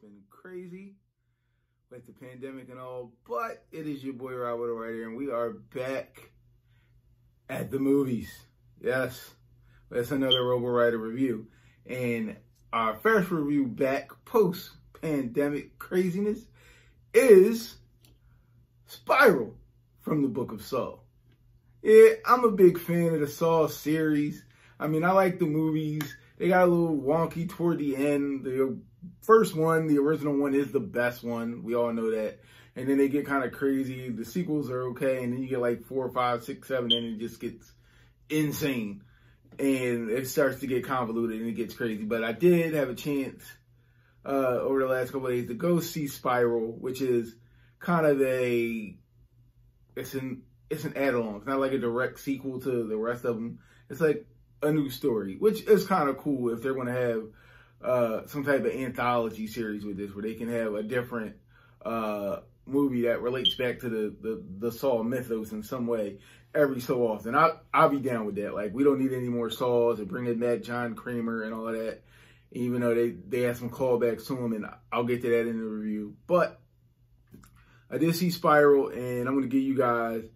been crazy with the pandemic and all, but it is your boy Robert right here, and we are back at the movies. Yes, that's another Robo Rider review. And our first review back post pandemic craziness is Spiral from the Book of Saw. Yeah, I'm a big fan of the Saw series. I mean, I like the movies. They got a little wonky toward the end. The first one, the original one, is the best one. We all know that. And then they get kind of crazy. The sequels are okay, and then you get like four, five, six, seven, and it just gets insane. And it starts to get convoluted and it gets crazy. But I did have a chance uh, over the last couple days to go see Spiral, which is kind of a it's an it's an add-on. It's not like a direct sequel to the rest of them. It's like a new story, which is kind of cool if they're going to have uh, some type of anthology series with this, where they can have a different uh, movie that relates back to the, the, the Saw mythos in some way every so often. I, I'll be down with that. Like, we don't need any more Saws and bringing back John Kramer and all of that, even though they, they have some callbacks to him, and I'll get to that in the review. But I did see Spiral, and I'm to give you guys –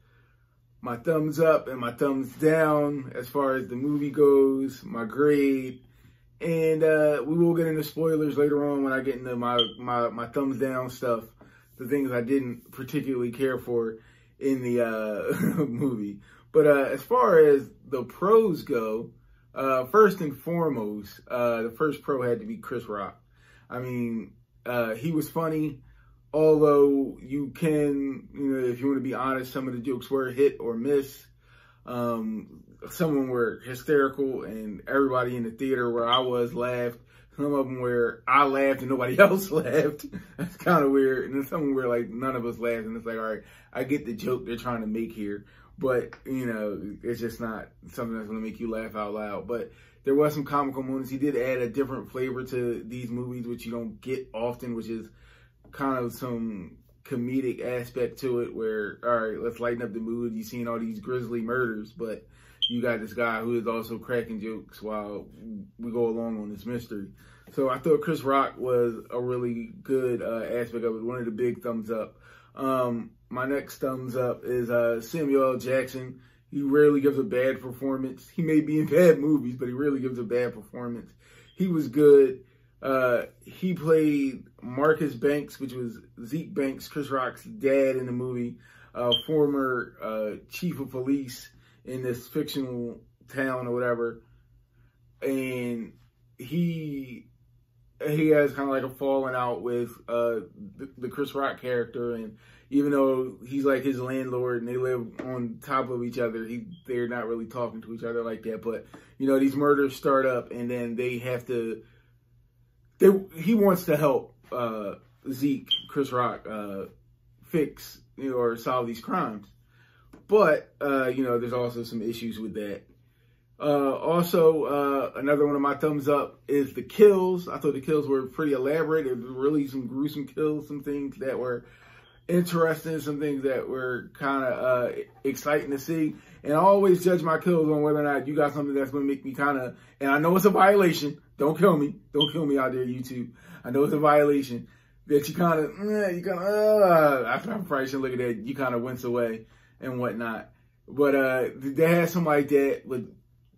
my thumbs up and my thumbs down as far as the movie goes, my grade. And uh, we will get into spoilers later on when I get into my, my, my thumbs down stuff, the things I didn't particularly care for in the uh, movie. But uh, as far as the pros go, uh, first and foremost, uh, the first pro had to be Chris Rock. I mean, uh, he was funny although you can, you know, if you want to be honest, some of the jokes were hit or miss. Um, some of them were hysterical and everybody in the theater where I was laughed. Some of them where I laughed and nobody else laughed. That's kind of weird. And then some were like none of us laughed. And it's like, all right, I get the joke they're trying to make here. But, you know, it's just not something that's going to make you laugh out loud. But there was some comical moments. He did add a different flavor to these movies, which you don't get often, which is kind of some comedic aspect to it where, all right, let's lighten up the mood. You've seen all these grisly murders, but you got this guy who is also cracking jokes while we go along on this mystery. So I thought Chris Rock was a really good uh, aspect of it. One of the big thumbs up. Um, my next thumbs up is uh, Samuel L. Jackson. He rarely gives a bad performance. He may be in bad movies, but he rarely gives a bad performance. He was good. Uh, he played Marcus Banks, which was Zeke Banks, Chris Rock's dad in the movie, uh, former uh, chief of police in this fictional town or whatever. And he he has kind of like a falling out with uh, the, the, Chris Rock character, and even though he's like his landlord and they live on top of each other, he they're not really talking to each other like that. But you know, these murders start up, and then they have to they, he wants to help uh, Zeke, Chris Rock, uh, fix you know, or solve these crimes. But, uh, you know, there's also some issues with that. Uh, also, uh, another one of my thumbs up is the kills. I thought the kills were pretty elaborate. It was really some gruesome kills, some things that were interesting, some things that were kind of uh, exciting to see. And I always judge my kills on whether or not you got something that's going to make me kind of, and I know it's a violation. Don't kill me. Don't kill me out there, YouTube. I know it's a violation that you kind of, eh, you kind of, uh, after I'm probably should look at that, you kind of wince away and whatnot. But uh, they had something like that, but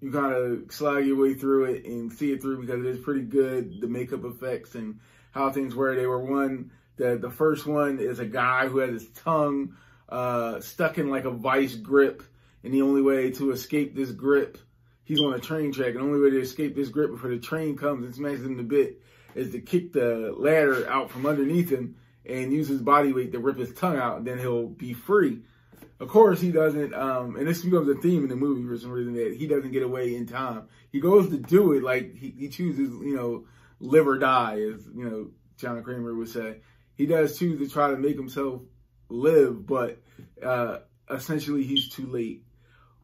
you kind of slide your way through it and see it through because it is pretty good. The makeup effects and how things were. They were one the the first one is a guy who has his tongue uh, stuck in like a vice grip, and the only way to escape this grip, he's on a train track, and the only way to escape this grip before the train comes and smashes him to bit is to kick the ladder out from underneath him and use his body weight to rip his tongue out, and then he'll be free. Of course, he doesn't, um, and this becomes a theme in the movie for some reason that he doesn't get away in time. He goes to do it like he, he chooses, you know, live or die, as you know John Kramer would say he does choose to try to make himself live, but uh, essentially he's too late.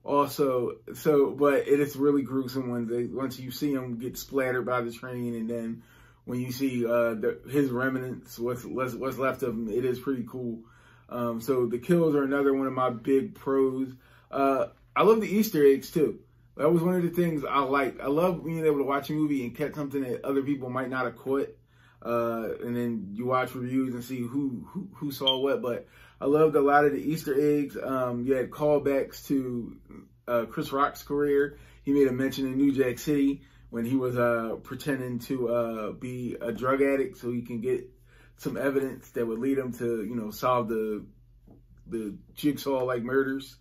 Also, so but it is really gruesome when they once you see him get splattered by the train, and then when you see uh, the, his remnants, what's what's left of him, it is pretty cool. Um, so the kills are another one of my big pros. Uh, I love the Easter eggs too. That was one of the things I like. I love being able to watch a movie and catch something that other people might not have caught. Uh, and then you watch reviews and see who, who, who saw what. But I loved a lot of the Easter eggs. Um, you had callbacks to uh, Chris Rock's career. He made a mention in New Jack City when he was uh, pretending to uh, be a drug addict so he can get some evidence that would lead him to, you know, solve the the jigsaw like murders.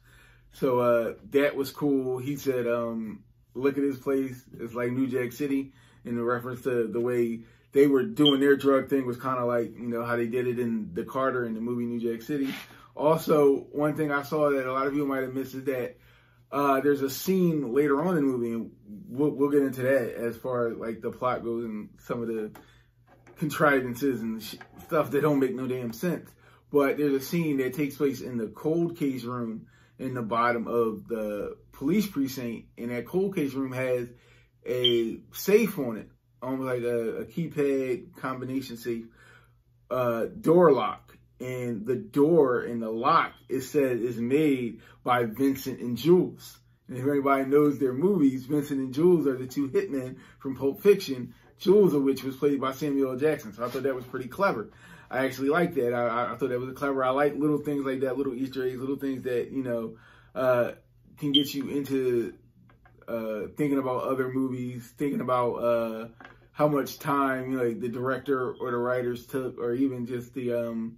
So uh, that was cool. He said, um, "Look at this place. It's like New Jack City." In the reference to the way they were doing their drug thing was kind of like you know how they did it in the Carter in the movie New Jack City. Also, one thing I saw that a lot of you might have missed is that uh, there's a scene later on in the movie, and we'll, we'll get into that as far as like the plot goes and some of the contrivances and stuff that don't make no damn sense. But there's a scene that takes place in the cold case room in the bottom of the police precinct, and that cold case room has a safe on it, almost like a, a keypad combination safe, uh, door lock. And the door and the lock, it said, is made by Vincent and Jules. And if anybody knows their movies, Vincent and Jules are the two hitmen from Pulp Fiction, Jules of which was played by Samuel L. Jackson. So I thought that was pretty clever. I actually like that. I, I, thought that was clever. I like little things like that, little Easter eggs, little things that, you know, uh, can get you into uh, thinking about other movies, thinking about uh, how much time you know, like the director or the writers took, or even just the um,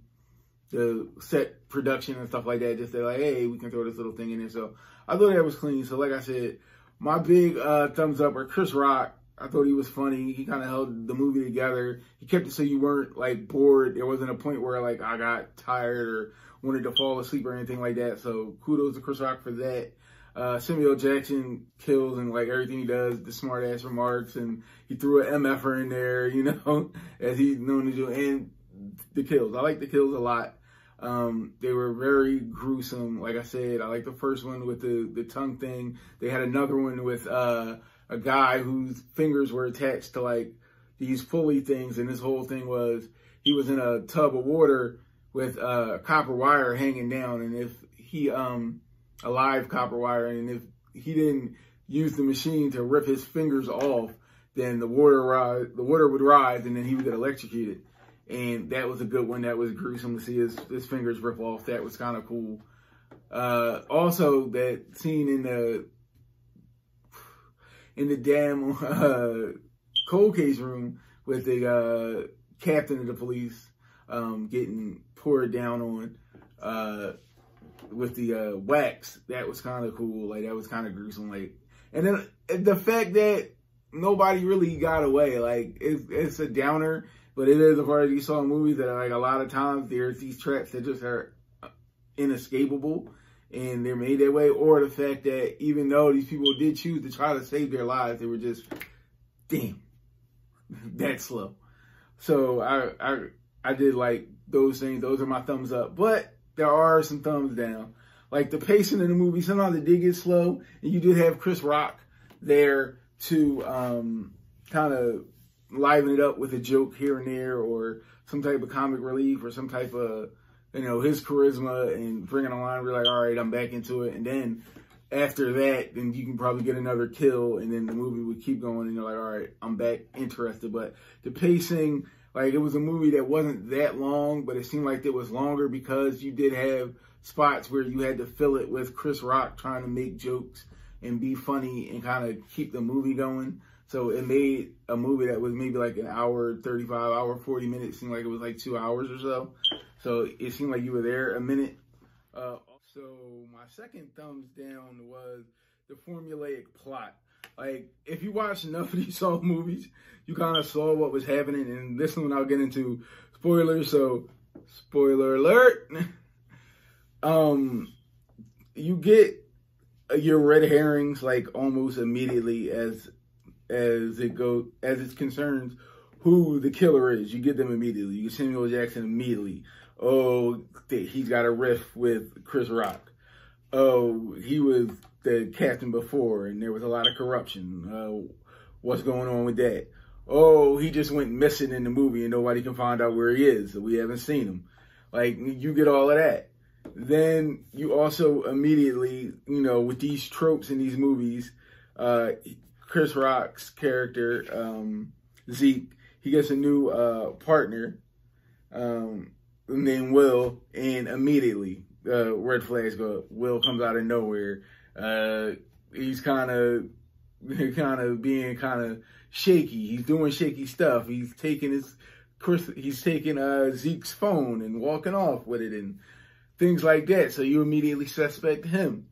the set production and stuff like that. Just they're like, hey, we can throw this little thing in there. So I thought that was clean. So like I said, my big uh, thumbs up are Chris Rock. I thought he was funny. He kind of held the movie together. He kept it so you weren't like bored. There wasn't a point where like I got tired or wanted to fall asleep or anything like that. So kudos to Chris Rock for that. Uh, Samuel Jackson kills and like everything he does, the smart ass remarks, and he threw an MFer in there, you know, as he's known to do, and the kills. I like the kills a lot. Um, they were very gruesome. Like I said, I like the first one with the, the tongue thing. They had another one with, uh, a guy whose fingers were attached to like these pulley things. And this whole thing was he was in a tub of water with uh, copper wire hanging down. And if he, um, a live copper wire, and if he didn't use the machine to rip his fingers off, then the water rise, the water would rise, and then he would get electrocuted. And that was a good one. That was gruesome to see his, his fingers rip off. That was kind of cool. Uh, also, that scene in the in the damn uh, cold case room with the uh, captain of the police um, getting poured down on uh, with the uh, wax. That was kind of cool. Like that was kind of gruesome. Like, and then the fact that nobody really got away. Like it's it's a downer, but it is a part of these Saw movies that like a lot of times there's these traps that just are inescapable and they're made that way, or the fact that even though these people did choose to try to save their lives, they were just, damn, that slow. So I, I, I did like those things. Those are my thumbs up, but there are some thumbs down. Like the pacing in the movie, sometimes it did get slow, and you did have Chris Rock there to um, kind of liven it up with a joke here and there, or some type of comic relief, or some type of you know, his charisma and bringing a line, we're like, all right, I'm back into it. And then after that, then you can probably get another kill, and then the movie would keep going, and you're like, all right, I'm back interested. But the pacing, like, it was a movie that wasn't that long, but it seemed like it was longer because you did have spots where you had to fill it with Chris Rock trying to make jokes and be funny and kind of keep the movie going. So it made a movie that was maybe like an hour, 35, hour, 40 minutes, seemed like it was like two hours or so. So it seemed like you were there a minute. Uh, so my second thumbs down was the formulaic plot. Like if you watch enough of these Saw movies, you kind of saw what was happening. And this one I'll get into spoilers. So spoiler alert. um, you get your red herrings like almost immediately as as it goes as it concerns who the killer is. You get them immediately. You get Samuel Jackson immediately oh, he's got a riff with Chris Rock. Oh, he was the captain before and there was a lot of corruption. Uh, what's going on with that? Oh, he just went missing in the movie and nobody can find out where he is. We haven't seen him. Like, you get all of that. Then you also immediately, you know, with these tropes in these movies, uh, Chris Rock's character, um, Zeke, he gets a new uh, partner um, named Will, and immediately uh, red flags go. Will comes out of nowhere. Uh, he's kind of kind of being kind of shaky. He's doing shaky stuff. He's taking his Chris. He's taking uh, Zeke's phone and walking off with it and things like that. So you immediately suspect him.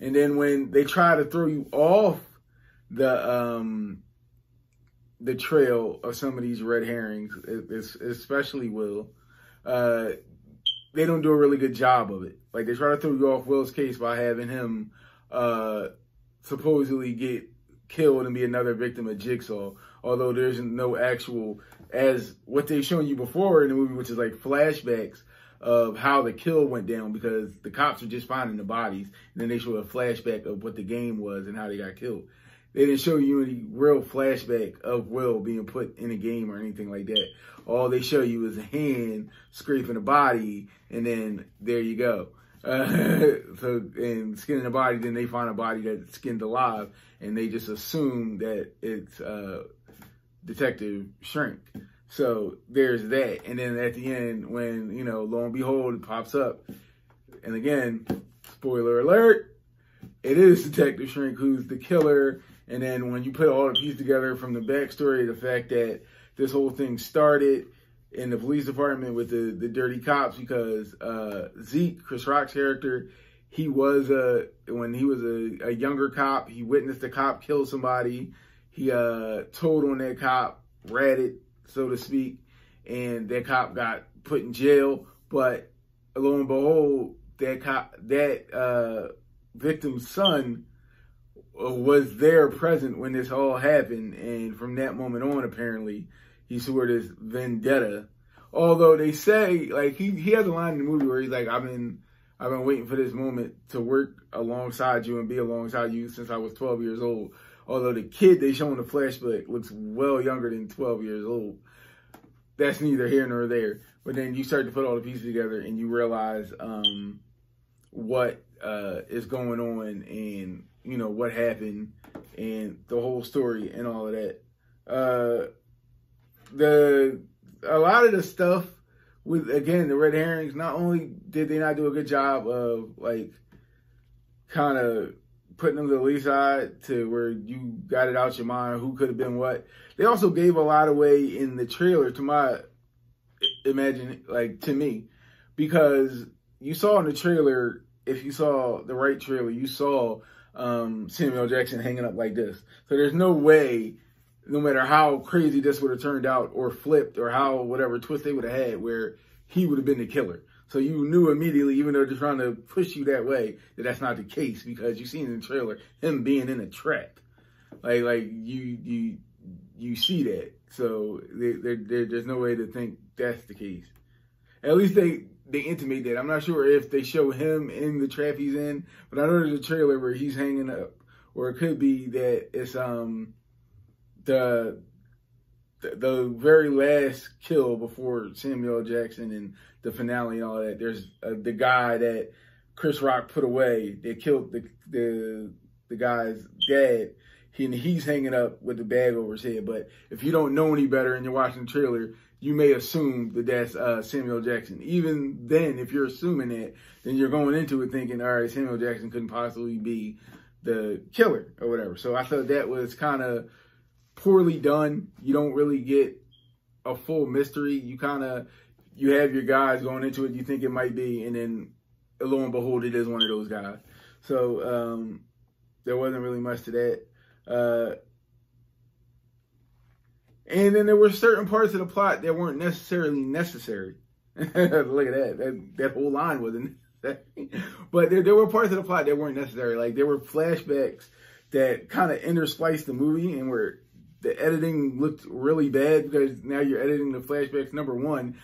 And then when they try to throw you off the um the trail of some of these red herrings, especially Will, uh, they don't do a really good job of it. Like they try to throw you off Will's case by having him uh, supposedly get killed and be another victim of Jigsaw. Although there's no actual, as what they've shown you before in the movie, which is like flashbacks of how the kill went down because the cops were just finding the bodies. And then they show a flashback of what the game was and how they got killed. They didn't show you any real flashback of Will being put in a game or anything like that. All they show you is a hand scraping a body, and then there you go. Uh, so and skinning the body, then they find a body that's skinned alive, and they just assume that it's uh, Detective Schenk. So there's that, and then at the end, when you know, lo and behold, it pops up, and again, spoiler alert, it is Detective Schenk who's the killer. And then when you put all the pieces together from the backstory, the fact that this whole thing started in the police department with the, the dirty cops because uh, Zeke, Chris Rock's character, he was a when he was a, a younger cop, he witnessed a cop kill somebody. He uh, told on that cop, ratted, so to speak, and that cop got put in jail. But lo and behold, that cop, that uh, victim's son was there present when this all happened, and from that moment on, apparently, he swore this vendetta. Although they say, like he he has a line in the movie where he's like, "I've been I've been waiting for this moment to work alongside you and be alongside you since I was 12 years old." Although the kid they show in the flashback looks well younger than 12 years old. That's neither here nor there. But then you start to put all the pieces together and you realize um, what uh, is going on and you know what happened and the whole story and all of that. Uh, the a lot of the stuff with again the red herrings. Not only did they not do a good job of like kind of putting them to the least side to where you got it out your mind who could have been what. They also gave a lot away in the trailer to my imagine like to me because you saw in the trailer if you saw the right trailer you saw um, Samuel Jackson hanging up like this. So there's no way, no matter how crazy this would have turned out or flipped or how whatever twist they would have had, where he would have been the killer. So you knew immediately, even though they're trying to push you that way, that that's not the case because you seen in the trailer him being in a trap. Like like you you you see that. So there, there, there's no way to think that's the case. At least they they intimate that. I'm not sure if they show him in the trap he's in, but I know there's a trailer where he's hanging up, or it could be that it's um the the, very last kill before Samuel Jackson and the finale and all that. There's uh, the guy that Chris Rock put away. They killed the the the guy's dad. He, and he's hanging up with the bag over his head. But if you don't know any better and you're watching the trailer, you may assume that that's uh, Samuel Jackson. Even then, if you're assuming that, then you're going into it thinking, all right, Samuel Jackson couldn't possibly be the killer or whatever. So I thought that was kind of poorly done. You don't really get a full mystery. You kind of you have your guys going into it. You think it might be, and then lo and behold, it is one of those guys. So um, there wasn't really much to that. Uh, and then there were certain parts of the plot that weren't necessarily necessary. Look at that. that. That whole line wasn't But there, there were parts of the plot that weren't necessary. Like there were flashbacks that kind of interspliced the movie and where the editing looked really bad because now you're editing the flashbacks. Number one,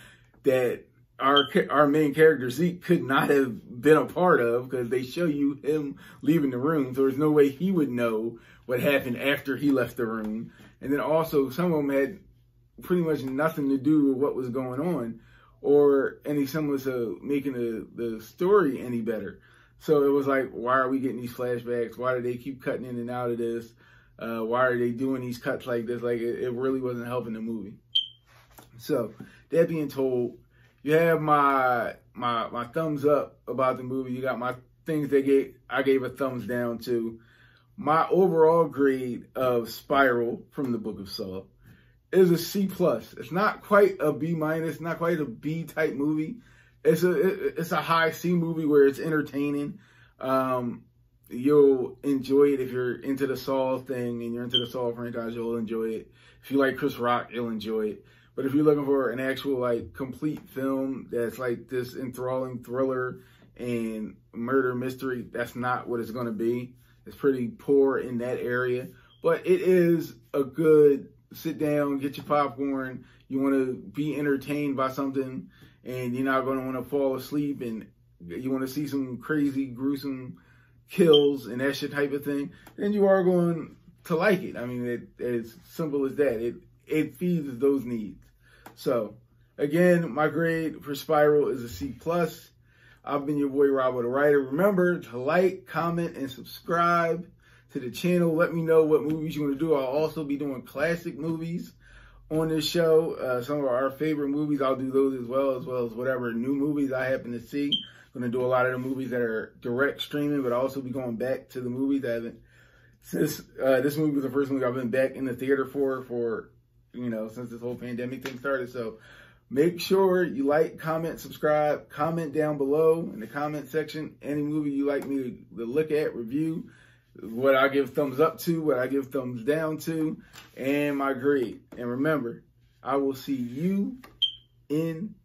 that our our main character Zeke could not have been a part of because they show you him leaving the room. So there's no way he would know what happened after he left the room. And then also some of them had pretty much nothing to do with what was going on or any semblance of uh, making the, the story any better. So it was like, why are we getting these flashbacks? Why do they keep cutting in and out of this? Uh, why are they doing these cuts like this? Like it, it really wasn't helping the movie. So that being told, you have my my my thumbs up about the movie. You got my things that gave I gave a thumbs down to. My overall grade of Spiral from the Book of Saw is a C plus. It's not quite a B minus, not quite a B type movie. It's a it's a high C movie where it's entertaining. Um, you'll enjoy it if you're into the Saw thing and you're into the Saw franchise. You'll enjoy it. If you like Chris Rock, you'll enjoy it. But if you're looking for an actual like complete film that's like this enthralling thriller and murder mystery, that's not what it's going to be. It's pretty poor in that area, but it is a good sit down, get your popcorn. You want to be entertained by something, and you're not going to want to fall asleep, and you want to see some crazy, gruesome kills and that shit type of thing. Then you are going to like it. I mean, it, it's simple as that. It it feeds those needs. So, again, my grade for Spiral is a C plus. I've been your boy Rob the Writer. Remember to like, comment, and subscribe to the channel. Let me know what movies you want to do. I'll also be doing classic movies on this show. Uh, some of our favorite movies, I'll do those as well, as well as whatever new movies I happen to see. To do a lot of the movies that are direct streaming, but also be going back to the movies that haven't. Since uh, this movie was the first movie I've been back in the theater for, for you know, since this whole pandemic thing started. So make sure you like, comment, subscribe, comment down below in the comment section any movie you like me to, to look at, review, what I give thumbs up to, what I give thumbs down to, and my grade. And remember, I will see you in